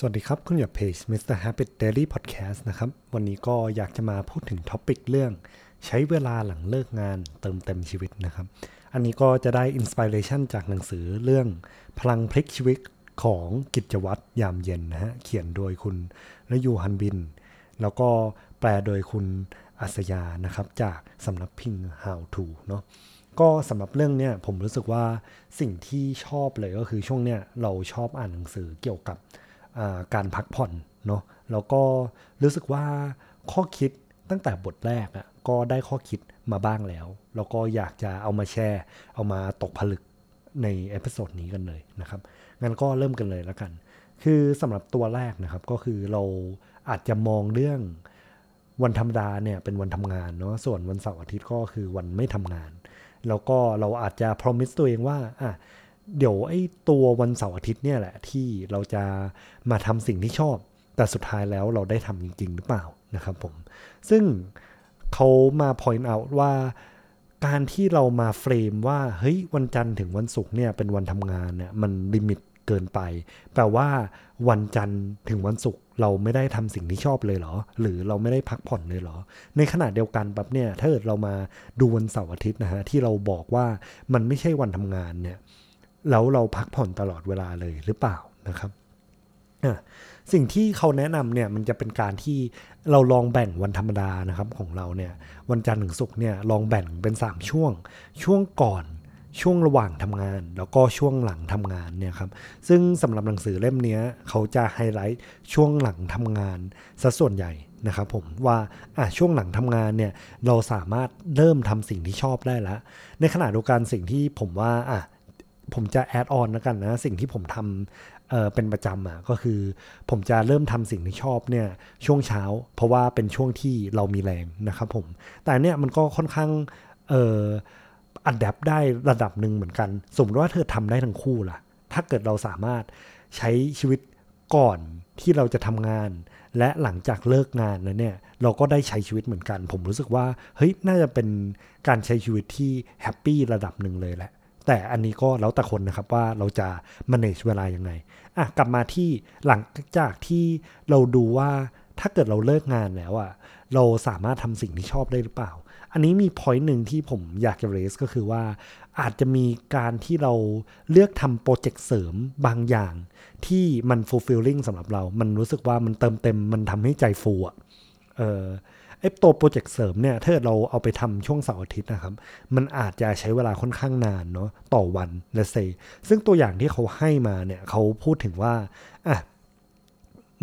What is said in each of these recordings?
สวัสดีครับ คุณอยู่เพจ Mr. Habit Daily Podcast นะครับ วันนี้ก็อยากจะมาพูดถึง topic เรื่อง ใช้เวลาหลังเลิกงานเติมเต็มชีวิตนะครับ อันนี้ก็จะได้ inspiration จากหนังสือเรื่องพลังพลิกชีวิตของกิจวัตรยามเย็นนะฮะ เขียนโดยคุณยูฮันบิน แล้วก็แปลโดยคุณอัศยานะครับ จากสำนักพิมพ์ How to เนาะก็สำหรับเรื่องเนี้ยผมรู้สึกว่าสิ่งที่ชอบเลยก็คือช่วงเนี้ยเราชอบอ่านหนังสือเกี่ยวกับ การพักผ่อนเนาะแล้วก็รู้สึกว่าข้อคิดตั้งแต่บทแรกอะ่ะก็ได้ข้อคิดมาบ้างแล้ว แล้วก็อยากจะเอามาแชร์ เอามาตกผลึกใน episode นี้กันเลยนะครับงั้นก็เริ่มกันเลยแล้วกัน คือสำหรับตัวแรกนะครับก็คือเราอาจจะมองเรื่องวันธรรมดาเนี่ยเป็นวันทำงานเนาะส่วนวันเสาร์อาทิตย์ก็คือวันไม่ทำงาน แล้วก็เราอาจจะ promise ตัวเองว่าอะ เดี๋ยวไอ้ตัววันเสาร์อาทิตย์เนี่ยแหละที่เราจะมาทำสิ่งที่ชอบ แต่สุดท้ายแล้วเราได้ทำจริง ๆ หรือเปล่านะครับผม ซึ่งเขามา point out ว่าการที่เรามา frame ว่าเฮ้ยวันจันทร์ถึงวันศุกร์เนี่ยเป็นวันทำงานเนี่ยมัน limit เกินไป แปลว่าวันจันทร์ถึงวันศุกร์เราไม่ได้ทำสิ่งที่ชอบเลยเหรอ หรือเราไม่ได้พักผ่อนเลยเหรอ ในขณะเดียวกันแบบเนี่ยถ้าเกิดเรามาดูวันเสาร์อาทิตย์นะฮะที่เราบอกว่ามันไม่ใช่วันทำงานเนี่ย แล้วเราพักผ่อนตลอดเวลาเลยหรือเปล่านะครับสิ่งที่เขาแนะนำเนี่ยมันจะเป็นการที่เราลองแบ่งวันธรรมดานะครับของเราเนี่ยวันจันทร์ถึงศุกร์เนี่ยลองแบ่งเป็น 3 ช่วง ช่วงก่อนช่วงระหว่างทำงาน แล้วก็ช่วงหลังทำงานเนี่ยครับซึ่งสำหรับหนังสือเล่มนี้เขาจะไฮไลท์ช่วงหลังทำงานซะส่วนใหญ่นะครับผมว่าอะช่วงหลังทำงานเนี่ยเราสามารถเริ่มทำสิ่งที่ชอบได้แล้วในขณะเดียวกันสิ่งที่ผมว่าอะ ผมจะ add on แล้วกันนะสิ่งที่ผมทำเป็นประจำอะก็คือ ผมจะเริ่มทำสิ่งที่ชอบเนี่ยช่วงเช้า เพราะว่าเป็นช่วงที่เรามีแรงนะครับผมแต่เนี่ยมันก็ค่อนข้างเอ่ออัดแอปได้ระดับหนึ่งเหมือนกัน สมมติว่าเธอทำได้ทั้งคู่ล่ะ ถ้าเกิดเราสามารถใช้ชีวิตก่อนที่เราจะทำงาน และหลังจากเลิกงานแล้วเนี่ยเราก็ได้ใช้ชีวิตเหมือนกัน ผมรู้สึกว่าเฮ้ยน่าจะเป็นการใช้ชีวิตที่แฮปปี้ระดับหนึ่งเลยแหละ แต่อันนี้ก็แล้วแต่คนนะครับว่าเราจะ manage เวลายังไงอะกลับมาที่หลังจากที่เราดูว่าถ้าเกิดเราเลิกงานแล้วอะเราสามารถทำสิ่งที่ชอบได้หรือเปล่า อันนี้มี point หนึ่งที่ผมอยากจะ raise ก็คือว่า อาจจะมีการที่เราเลือกทำโปรเจกต์เสริมบางอย่าง ที่มัน fulfilling สำหรับเรา มันรู้สึกว่ามันเติมเต็ม มันทำให้ใจฟูอะเออ ไอ้ตัวโปรเจกต์เสริมเนี่ยถ้าเราเอาไปทำช่วงเสาร์อาทิตย์นะครับ มันอาจจะใช้เวลาค่อนข้างนานเนาะต่อวันและเซซึ่งตัวอย่างที่เขาให้มาเนี่ยเขาพูดถึงว่าอะ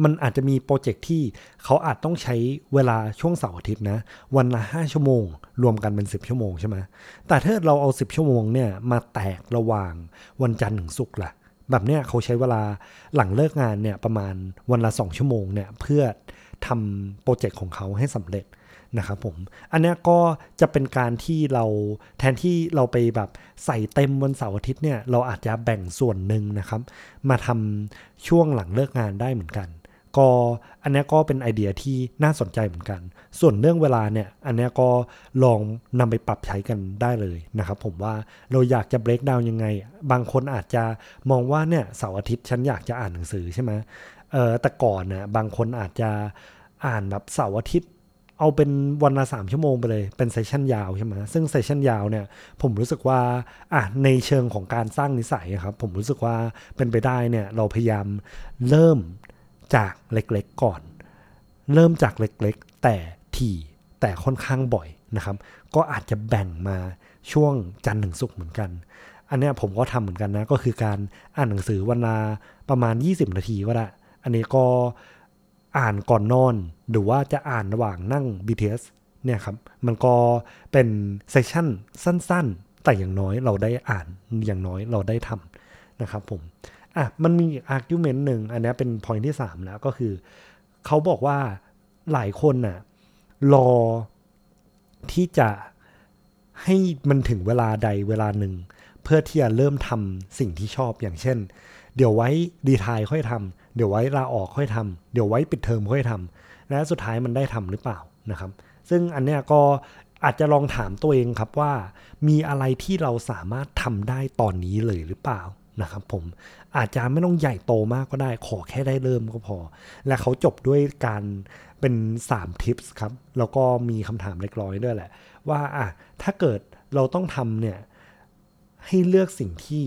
มันอาจจะมีโปรเจกต์ที่เขาอาจต้องใช้เวลาช่วงเสาร์อาทิตย์นะ วันละ 5 ชั่วโมง รวมกันเป็น 10 ชั่วโมงใช่ไหมแต่ถ้าเราเอา 10 ชั่วโมงเนี่ยมาแตกระหว่างวันจันทร์ถึงศุกร์ล่ะ แบบเนี้ยเขาใช้เวลาหลังเลิกงานเนี่ยประมาณวันละ 2 ชั่วโมงเนี่ยเพื่อ ทำโปรเจกต์ของเขาให้สำเร็จนะครับผม อันนี้ก็จะเป็นการที่เราแทนที่เราไปแบบใส่เต็มวันเสาร์อาทิตย์เนี่ยเราอาจจะแบ่งส่วนหนึ่งนะครับ มาทำช่วงหลังเลิกงานได้เหมือนกัน ก็อันนี้ก็เป็นไอเดียที่น่าสนใจเหมือนกัน ส่วนเรื่องเวลาเนี่ยอันนี้ก็ลองนำไปปรับใช้กันได้เลยนะครับ ผมว่าเราอยากจะเบรกดาวยังไง บางคนอาจจะมองว่าเนี่ยเสาร์อาทิตย์ฉันอยากจะอ่านหนังสือใช่ไหม เออแต่ก่อนนะบางคนอาจจะอ่านแบบเสาร์อาทิตย์ เอาเป็นวันละสามชั่วโมงไปเลย เป็นเซสชันยาวใช่ไหมซึ่งเซสชันยาวเนี่ย ผมรู้สึกว่าอะในเชิงของการสร้างนิสัยครับ ผมรู้สึกว่าเป็นไปได้เนี่ย เราพยายามเริ่มจากเล็กๆก่อน เริ่มจากเล็กๆ แต่ถี่แต่ค่อนข้างบ่อยนะครับ ก็อาจจะแบ่งมาช่วงจันทร์ถึงศุกร์เหมือนกัน อันนี้ผมก็ทำเหมือนกันนะ ก็คือการอ่านหนังสือวันละประมาณ 20 นาทีก็ได้ อันนี้ก็อ่านก่อนนอน หรือว่าจะอ่านระหว่างนั่ง BTS เนี่ยครับ มันก็เป็นเซสชั่นสั้นๆ แต่อย่างน้อยเราได้อ่านอย่างน้อยเราได้ทำนะครับผมอะมันมี argument หนึ่งอันนี้เป็น point ที่ 3 แล้วก็คือ เขาบอกว่าหลายคนน่ะรอที่จะให้มันถึงเวลาใดเวลาหนึ่ง เพื่อที่จะเริ่มทำสิ่งที่ชอบอย่างเช่น เดี๋ยวไว้ดีทายค่อยทำเดี๋ยวไว้ลาออกค่อยทำเดี๋ยวไว้ปิดเทอมค่อยทำและสุดท้ายมันได้ทำหรือเปล่านะครับ ซึ่งอันเนี้ยก็อาจจะลองถามตัวเองครับว่า มีอะไรที่เราสามารถทำได้ตอนนี้เลยหรือเปล่านะครับผมอาจจะไม่ต้องใหญ่โตมากก็ได้ ขอแค่ได้เริ่มก็พอ และเขาจบด้วยการเป็น 3 ทิปส์ครับ แล้วก็มีคำถามเล็กน้อยด้วยแหละ ว่าอะถ้าเกิดเราต้องทำเนี่ย ให้เลือกสิ่งที่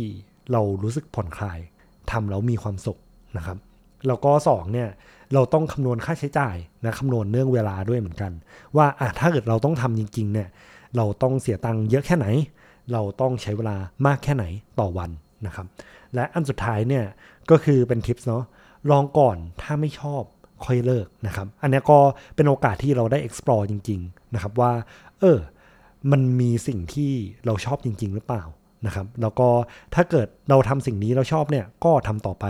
เรารู้สึกผ่อนคลายทำแล้วมีความสุขนะครับ แล้วก็สองเนี่ยเราต้องคำนวณค่าใช้จ่ายนะคำนวณเรื่องเวลาด้วยเหมือนกัน ว่าอะถ้าเกิดเราต้องทำจริงๆเนี่ยเราต้องเสียตังค์เยอะแค่ไหน เราต้องใช้เวลามากแค่ไหนต่อวันนะครับ และอันสุดท้ายเนี่ยก็คือเป็นทิปส์เนาะลองก่อนถ้าไม่ชอบค่อยเลิกนะครับ อันนี้ก็เป็นโอกาสที่เราได้ explore จริง ๆ นะครับว่า เออ มันมีสิ่งที่เราชอบจริง ๆ หรือเปล่า นะครับ แล้วก็ถ้าเกิดเราทำสิ่งนี้เราชอบเนี่ยก็ทำต่อไป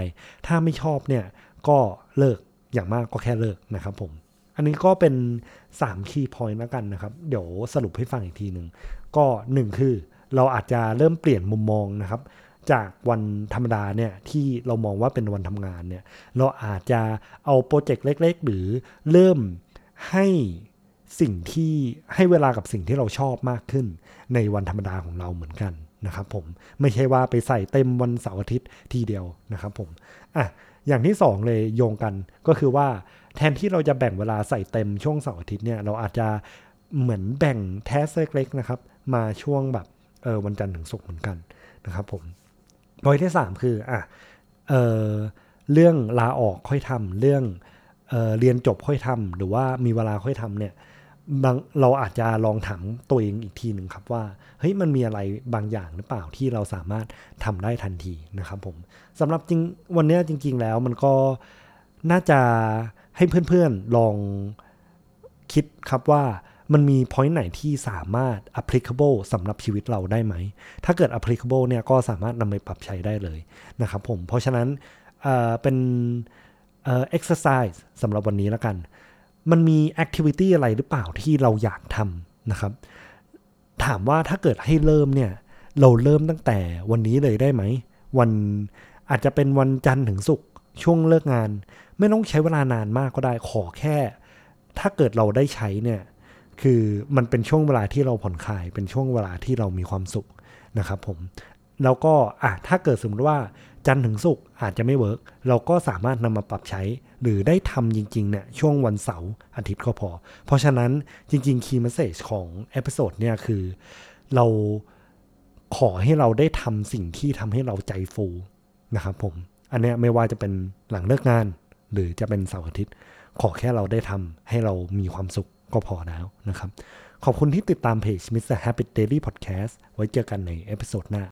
ถ้าไม่ชอบเนี่ยก็เลิกอย่างมากก็แค่เลิกนะครับผม อันนี้ก็เป็น 3 key point แล้วกันนะครับ เดี๋ยวสรุปให้ฟังอีกทีหนึ่งก็ 1 คือเราอาจจะเริ่มเปลี่ยนมุมมองนะครับ จากวันธรรมดาเนี่ยที่เรามองว่าเป็นวันทำงานเนี่ยเราอาจจะเอาโปรเจกต์เล็ก ๆ หรือเริ่มให้สิ่งที่ให้เวลากับสิ่งที่เราชอบมากขึ้น ในวันธรรมดาของเราเหมือนกัน นะครับผมไม่ใช่ว่าไปใส่เต็มวันเสาร์อาทิตย์ทีเดียวนะครับผมอะอย่างที่สองเลยโยงกันก็คือว่าแทนที่เราจะแบ่งเวลาใส่เต็มช่วงเสาร์อาทิตย์เนี่ยเราอาจจะเหมือนแบ่งแทสเล็กๆนะครับ มาช่วงแบบเออวันจันทร์ถึงศุกร์เหมือนกันนะครับผมพอยที่ 3 คืออะเออเรื่องลาออกค่อยทำเรื่องเออเรียนจบค่อยทำหรือว่ามีเวลาค่อยทำเนี่ย เราอาจจะลองถามตัวเองอีกทีหนึ่งครับว่าเฮ้ยมันมีอะไรบางอย่างหรือเปล่าที่เราสามารถทำได้ทันทีนะครับผมสำหรับจริงวันนี้จริง ๆ แล้วมันก็น่าจะให้เพื่อนๆลองคิดครับว่ามันมี point ไหนที่สามารถ applicable สำหรับชีวิตเราได้ไหม ถ้าเกิด applicable เนี่ยก็สามารถนำไปปรับใช้ได้เลยนะครับผม เพราะฉะนั้นเเป็น exercise สำหรับวันนี้แล้วกัน มันมี activity อะไรหรือเปล่าที่เราอยากทำนะครับ ถามว่าถ้าเกิดให้เริ่มเนี่ย เราเริ่มตั้งแต่วันนี้เลยได้ไหม วันอาจจะเป็นวันจันทร์ถึงศุกร์ช่วงเลิกงาน ไม่ต้องใช้เวลานานมากก็ได้ขอแค่ ถ้าเกิดเราได้ใช้เนี่ย คือมันเป็นช่วงเวลาที่เราผ่อนคลาย เป็นช่วงเวลาที่เรามีความสุขนะครับผมแล้วก็อะถ้าเกิดสมมติว่า จันทร์ถึงศุกร์อาจจะไม่ work เราก็สามารถนำมาปรับใช้ หรือได้ทำจริงๆเนี่ยช่วงวันเสาร์อาทิตย์ก็พอ เพราะฉะนั้นจริงๆ key message ของ episode เนี่ยคือเราขอให้เราได้ทำสิ่งที่ทำให้เราใจฟูนะครับผม อันเนี้ยไม่ว่าจะเป็นหลังเลิกงาน หรือจะเป็นเสาร์อาทิตย์ ขอแค่เราได้ทำให้เรามีความสุขก็พอแล้วนะครับ ขอบคุณที่ติดตามเพจ Mr. Happy Daily Podcast ไว้เจอกันใน episode หน้า